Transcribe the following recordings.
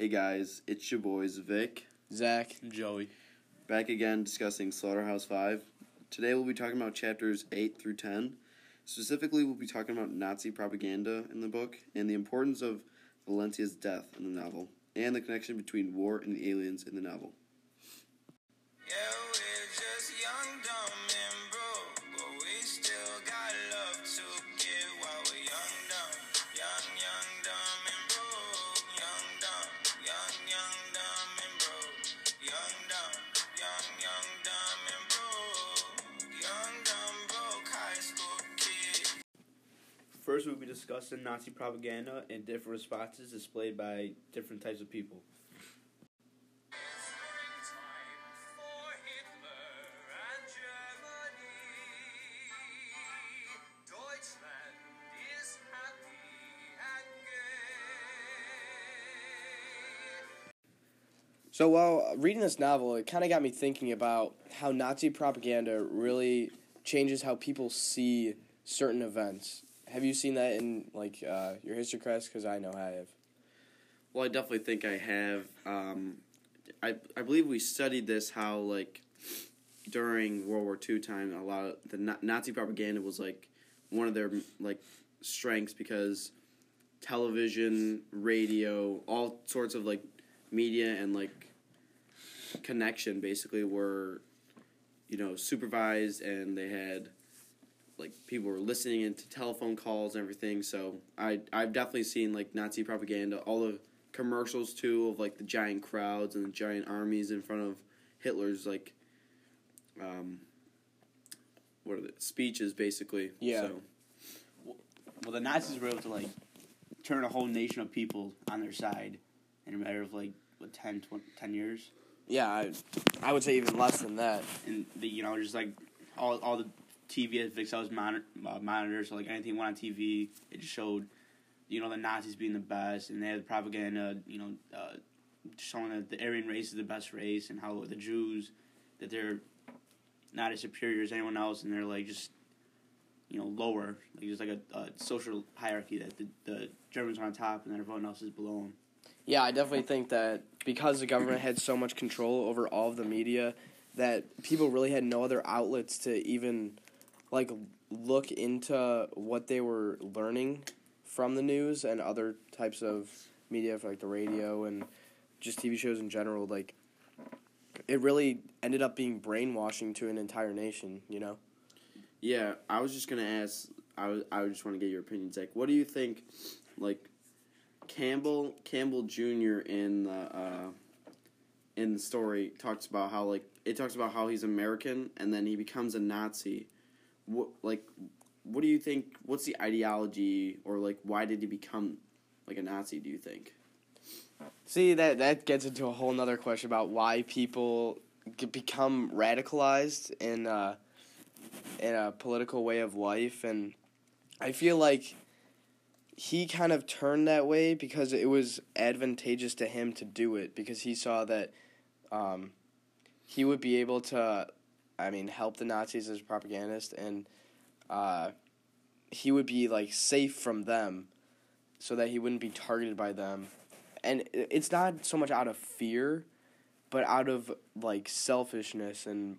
Hey guys, it's your boys Vic, Zach. And Joey. back again discussing Slaughterhouse 5. Today we'll be talking about chapters 8 through 10. Specifically, we'll be talking about Nazi propaganda in the book and the importance of Valencia's death in the novel, and the connection between war and the aliens in the novel. Yeah, discussing Nazi propaganda and different responses displayed by different types of people. So while reading this novel, it kind of got me thinking about how Nazi propaganda really changes how people see certain events. Have you seen that in like uh, your history class? Because I know I have. Well, I definitely think I have. Um, I I believe we studied this how like during World War II time, a lot of the Nazi propaganda was like one of their like strengths because television, radio, all sorts of like media and like connection basically were you know supervised and they had like people were listening into telephone calls and everything. So I I've definitely seen like Nazi propaganda, all the commercials too of like the giant crowds and the giant armies in front of Hitler's like um what are the speeches basically. Yeah. So, Well, the Nazis were able to like turn a whole nation of people on their side in a matter of like what 10, 20, 10 years, Yeah, I, I would say even less than that. and the you know just like all all the TV at Vixel's monitor, uh, monitors, so like anything went on TV, it just showed you know the Nazis being the best, and they had propaganda, you know, uh, showing that the Aryan race is the best race, and how the Jews that they're not as superior as anyone else, and they're like just you know lower, like just like a, a social hierarchy that the, the Germans are on top and then everyone else is below them. Yeah, I definitely think that because the government had so much control over all of the media, that people really had no other outlets to even like look into what they were learning from the news and other types of media, like the radio and just TV shows in general. Like, it really ended up being brainwashing to an entire nation. You know? yeah, I was just gonna ask. I was, I just want to get your opinion Like, what do you think? Like, Campbell Campbell Jr. in the uh, in the story talks about how like it talks about how he's American and then he becomes a Nazi. What like what do you think? What's the ideology or like why did he become like a Nazi? Do you think? See that that gets into a whole nother question about why people become radicalized in uh, in a political way of life, and I feel like he kind of turned that way because it was advantageous to him to do it because he saw that um, he would be able to, I mean, help the Nazis as a propagandist, and uh, he would be like safe from them, so that he wouldn't be targeted by them and it's not so much out of fear, but out of like selfishness and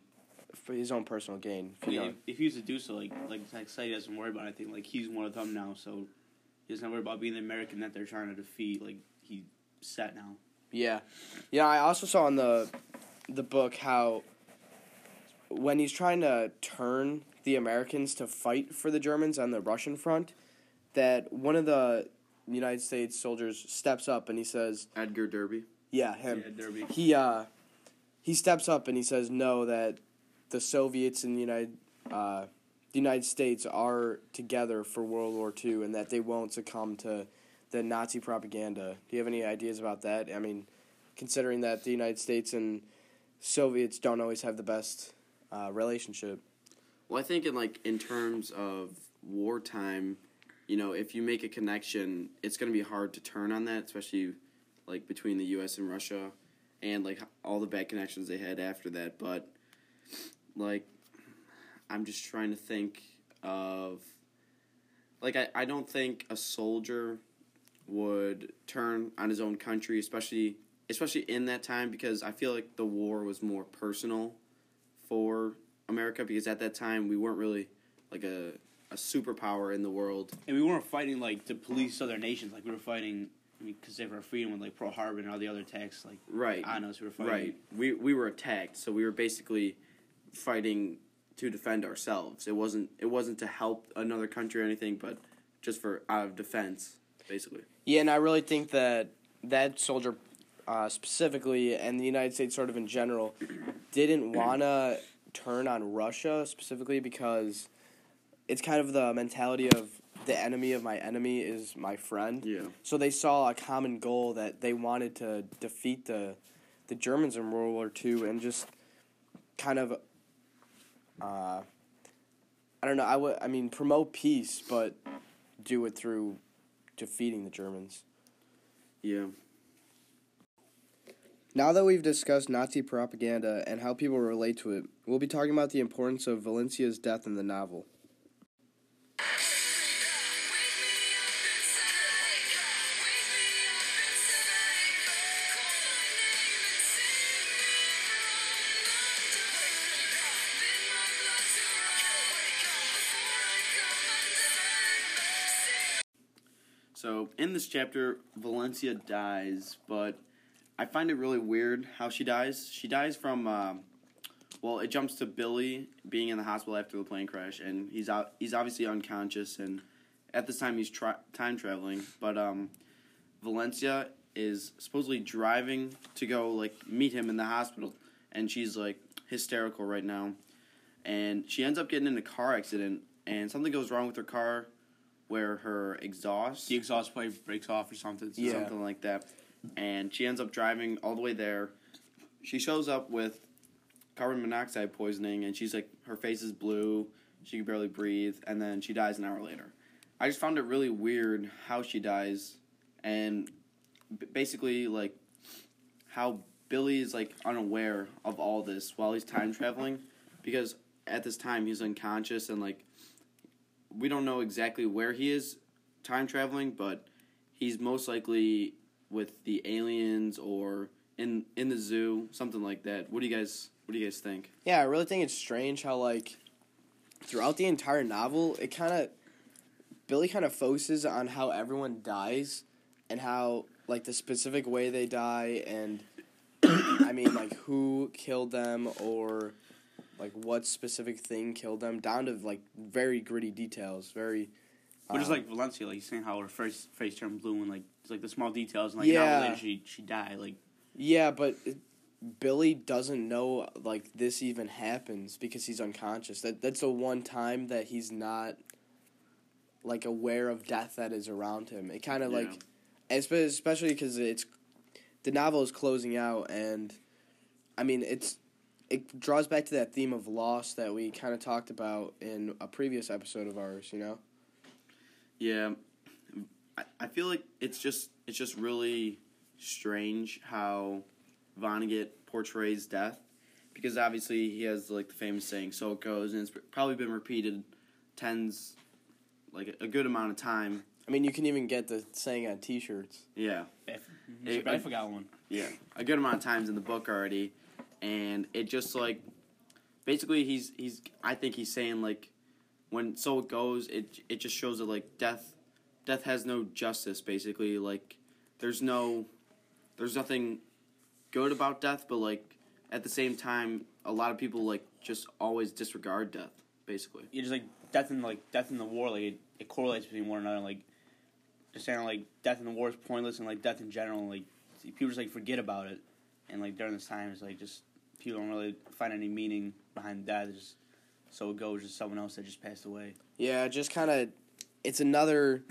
for his own personal gain. I mean, if, if he was to do so, like like like say he doesn't worry about anything, like he's one of them now, so he doesn't worry about being the American that they're trying to defeat. Like he's set now. Yeah, yeah. I also saw in the the book how when he's trying to turn the Americans to fight for the Germans on the Russian front, that one of the United States soldiers steps up and he says, Edgar Derby. "Yeah, him." Yeah, Derby. he uh he steps up and he says no that the Soviets and the United uh, the United States are together for World War II and that they won't succumb to the Nazi propaganda. Do you have any ideas about that? I mean, considering that the United States and Soviets don't always have the best uh, relationship. Well, I think in like in terms of wartime, you know, if you make a connection, it's going to be hard to turn on that, especially like between the U.S. and Russia, and like all the bad connections they had after that. But like, I'm just trying to think of like I, I don't think a soldier would turn on his own country, especially especially in that time because I feel like the war was more personal for America because at that time we weren't really like a a superpower in the world. And we weren't fighting like to police other nations. Like we were fighting, I mean, because of our freedom with like Pearl Harbor and all the other attacks. Like Right. on us, we were fighting. Right. We we were attacked, so we were basically fighting to defend ourselves. It wasn't it wasn't to help another country or anything, but just for out of defense, basically. Yeah, and I really think that that soldier uh, specifically, and the United States sort of in general, didn't want to turn on Russia specifically because it's kind of the mentality of the enemy of my enemy is my friend. Yeah. So they saw a common goal that they wanted to defeat the the Germans in World War II and just kind of uh, I don't know, I would I mean promote peace but do it through defeating the Germans. Yeah. Now that we've discussed Nazi propaganda and how people relate to it, we'll be talking about the importance of Valencia's death in the novel. So in this chapter, Valencia dies, but I find it really weird how she dies. She dies from, um well, it jumps to Billy being in the hospital after the plane crash, and he's out. He's obviously unconscious, and at this time he's tra- time traveling. But um, Valencia is supposedly driving to go like meet him in the hospital, and she's like hysterical right now, and she ends up getting in a car accident, and something goes wrong with her car, where her exhaust The exhaust pipe breaks off or something. Yeah. something like that. And she ends up driving all the way there. She shows up with carbon monoxide poisoning, and she's like, her face is blue, she can barely breathe, and then she dies an hour later. I just found it really weird how she dies, and basically, like, how Billy is, like, unaware of all this while he's time traveling, because at this time he's unconscious, and, like, we don't know exactly where he is time traveling, but he's most likely with the aliens or in in the zoo, something like that. What do you guys What do you guys think? Yeah, I really think it's strange how like throughout the entire novel, it kind of Billy kind of focuses on how everyone dies and how like the specific way they die and I mean like who killed them or like what specific thing killed them down to like very gritty details, very Which is um, like Valencia, like saying how her face face turned blue and like it's like the small details and like Yeah. hour later she she died. Like Yeah, but it- Billy doesn't know like this even happens because he's unconscious. That that's the one time that he's not like aware of death that is around him. It kind of Yeah. like, espe- especially because it's the novel is closing out, and I mean it's it draws back to that theme of loss that we kind of talked about in a previous episode of ours. You know. Yeah, I, I feel like it's just it's just really strange how Vonnegut portrays death because obviously he has like the famous saying "so it goes" and it's probably been repeated tens like a good amount of time. I mean, you can even get the saying on T-shirts. Yeah, I, Hey, I I- forgot one. Yeah, a good amount of times in the book already, and it just like basically he's he's I think he's saying like when so it goes it it just shows that like death death has no justice basically like there's no there's nothing good about death but like at the same time a lot of people like just always disregard death basically You just like death in like death in the war, like it, it correlates between one another. Like just saying like death in the war is pointless and like death in general, like people just like forget about it. And like during this time, it's like just people don't really find any meaning behind death. It's just so it goes, just someone else that just passed away. Yeah, just kind of, it's another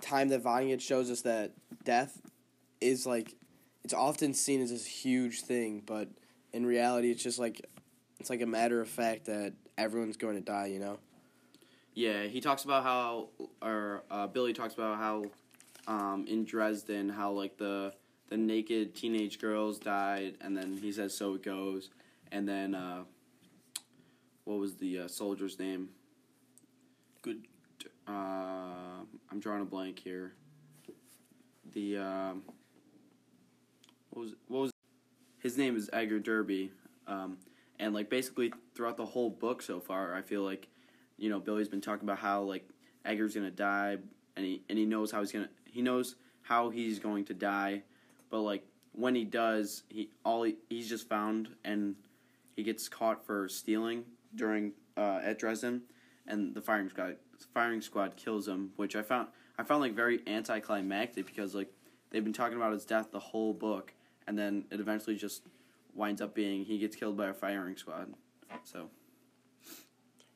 time that Vonnegut shows us that death is like, it's often seen as this huge thing, but in reality, it's just like, it's like a matter of fact that everyone's going to die. You know. Yeah, he talks about how, or uh, Billy talks about how, um, in Dresden, how like the the naked teenage girls died, and then he says, "So it goes," and then uh, what was the uh, soldier's name? Good. Uh, I'm drawing a blank here. the um, what was what was his name is Edgar Derby, um, and like basically throughout the whole book so far, I feel like you know Billy's been talking about how like Edgar's gonna die, and he and he knows how he's gonna he knows how he's going to die, but like when he does, he all he, he's just found and he gets caught for stealing during uh, at Dresden, and the firing squad firing squad kills him, which I found I found like very anticlimactic because like they've been talking about his death the whole book, and then it eventually just winds up being he gets killed by a firing squad. So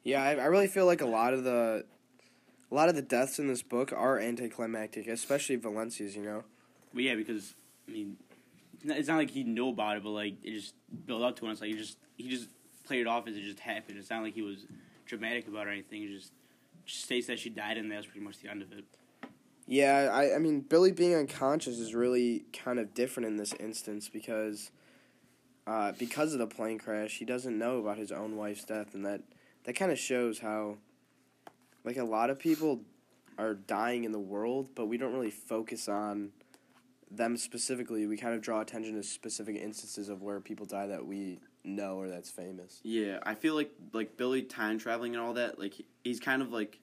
Yeah, I, I really feel like a lot of the a lot of the deaths in this book are anticlimactic, especially Valencia's. You know. But yeah, because I mean, it's not, it's not like he knew about it, but like it just built up to it. It's like he just he just played it off as it just happened. It's not like he was dramatic about or anything. Just just states that she died, and that's pretty much the end of it. Yeah, I, I mean, Billy being unconscious is really kind of different in this instance because, uh, because of the plane crash, he doesn't know about his own wife's death, and that that kind of shows how, like, a lot of people are dying in the world, but we don't really focus on them specifically. We kind of draw attention to specific instances of where people die that we know or that's famous. yeah, I feel like like Billy time traveling and all that. Like he's kind of like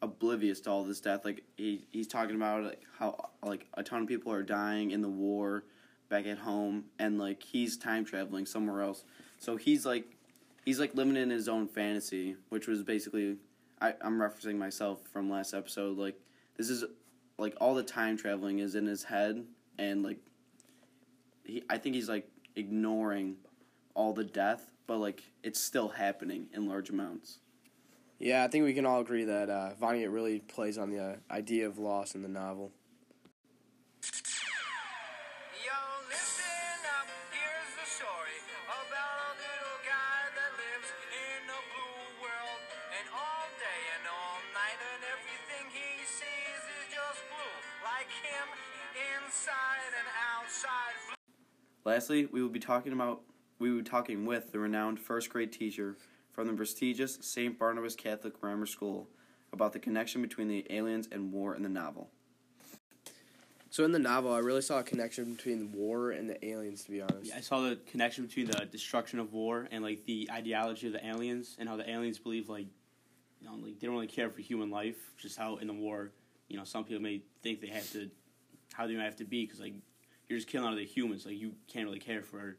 oblivious to all this death. Like he he's talking about like how like a ton of people are dying in the war back at home, and like he's time traveling somewhere else. So he's like he's like living in his own fantasy, which was basically I, I'm referencing myself from last episode. Like this is like all the time traveling is in his head, and like he I think he's like ignoring all the death, but like it's still happening in large amounts. Yeah, I think we can all agree that uh, Vonnegut really plays on the uh, idea of loss in the novel. Yo, listen up, here's the story about a little guy that lives in a blue world. And all day and all night, and everything he sees is just blue. Like him, inside and outside. Lastly, we will be talking about we were talking with the renowned first grade teacher from the prestigious St. Barnabas Catholic Grammar School about the connection between the aliens and war in the novel. So in the novel, I really saw a connection between war and the aliens. To be honest, Yeah, I saw the connection between the destruction of war and like the ideology of the aliens and how the aliens believe like you know like they don't really care for human life. Just how in the war, you know, some people may think they have to how they might have to be because like you're just killing other humans. Like you can't really care for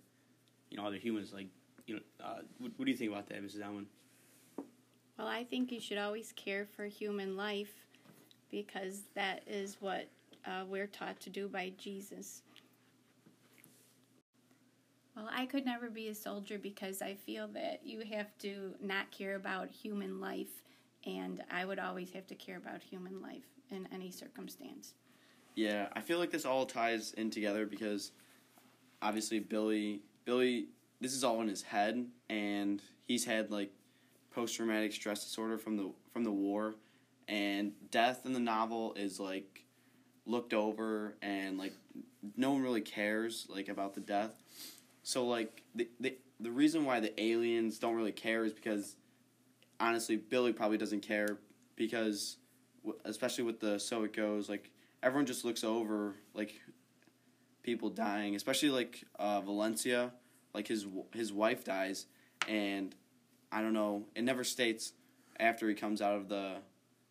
you know other humans. Like you know, uh, what, what do you think about that, Mrs. Allen? Well, I think you should always care for human life because that is what uh, we're taught to do by Jesus. Well, I could never be a soldier because I feel that you have to not care about human life, and I would always have to care about human life in any circumstance. Yeah, I feel like this all ties in together because obviously Billy Billy this is all in his head and he's had like post traumatic stress disorder from the from the war and death in the novel is like looked over and like no one really cares like about the death. So like the the the reason why the aliens don't really care is because honestly Billy probably doesn't care because especially with the so it goes like everyone just looks over like people dying, especially like uh, Valencia, like his his wife dies, and I don't know. It never states after he comes out of the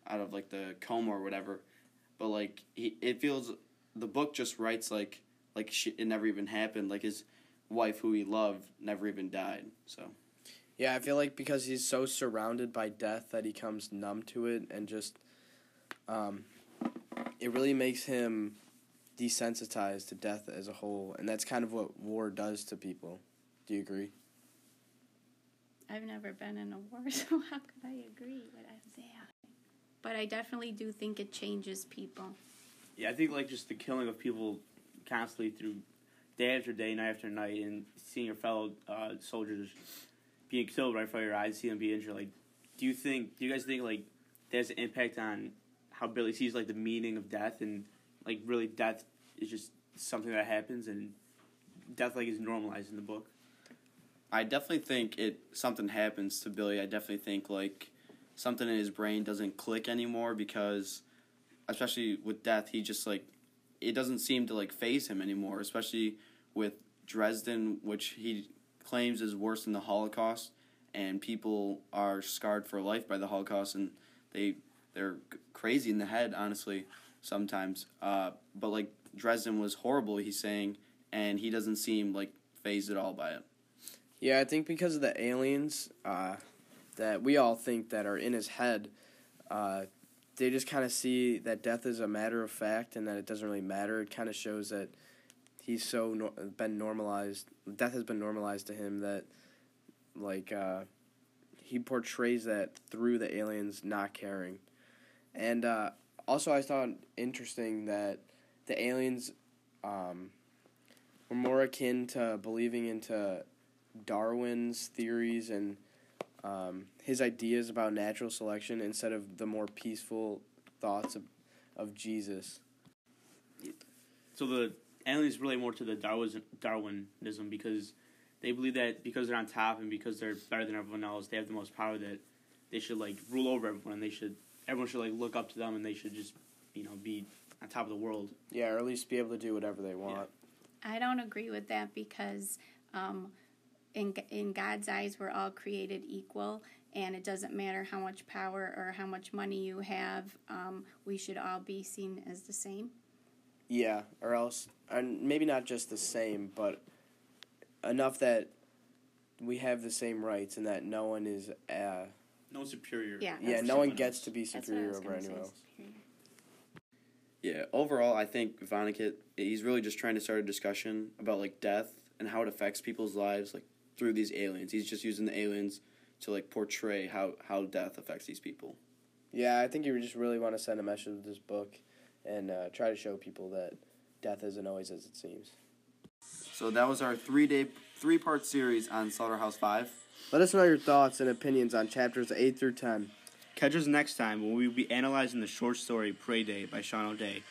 out of like the coma or whatever, but like he it feels the book just writes like like she, it never even happened. Like his wife, who he loved, never even died. So yeah, I feel like because he's so surrounded by death that he comes numb to it and just, um, it really makes him desensitized to death as a whole, and that's kind of what war does to people. Do you agree? I've never been in a war, so how could I agree with that? But I definitely do think it changes people. Yeah, I think like just the killing of people constantly through day after day, night after night, and seeing your fellow uh, soldiers being killed right in front of your eyes, see them be injured. Like, do you think? Do you guys think like there's an impact on how Billy sees like the meaning of death and like really death is just something that happens and death like is normalized in the book? I definitely think it something happens to Billy. I definitely think like something in his brain doesn't click anymore because especially with death he just like it doesn't seem to like phase him anymore, especially with Dresden, which he claims is worse than the Holocaust, and people are scarred for life by the Holocaust, and they they're crazy in the head, honestly, sometimes. Uh, but like Dresden was horrible, he's saying, and he doesn't seem like phased at all by it. Yeah, I think because of the aliens uh, that we all think that are in his head, uh, they just kind of see that death is a matter of fact and that it doesn't really matter. It kind of shows that he's so nor- been normalized. Death has been normalized to him that, like, uh, he portrays that through the aliens not caring. And uh, also, I thought interesting that the aliens um, were more akin to believing into Darwin's theories and um, his ideas about natural selection instead of the more peaceful thoughts of, of Jesus. So the aliens relate more to the Darwinism because they believe that because they're on top and because they're better than everyone else, they have the most power. That they should like rule over everyone. and They should everyone should like look up to them and they should just you know be on top of the world. Yeah, or at least be able to do whatever they want. I don't agree with that because um, in in God's eyes, we're all created equal, and it doesn't matter how much power or how much money you have. Um, we should all be seen as the same. Yeah, or else, and maybe not just the same, but enough that we have the same rights and that no one is, uh, No superior. Yeah. yeah, no one gets else. to be That's what I superior over anyone else. Yeah, overall, I think Vonnegut, he's really just trying to start a discussion about like death and how it affects people's lives, like through these aliens. He's just using the aliens to like portray how how death affects these people. Yeah, I think you just really want to send a message with this book and uh, try to show people that death isn't always as it seems. So that was our three day, three part series on Slaughterhouse Five. Let us know your thoughts and opinions on chapters 8 through 10. Catch us next time when we will be analyzing the short story Prey Day by Sean O'Day.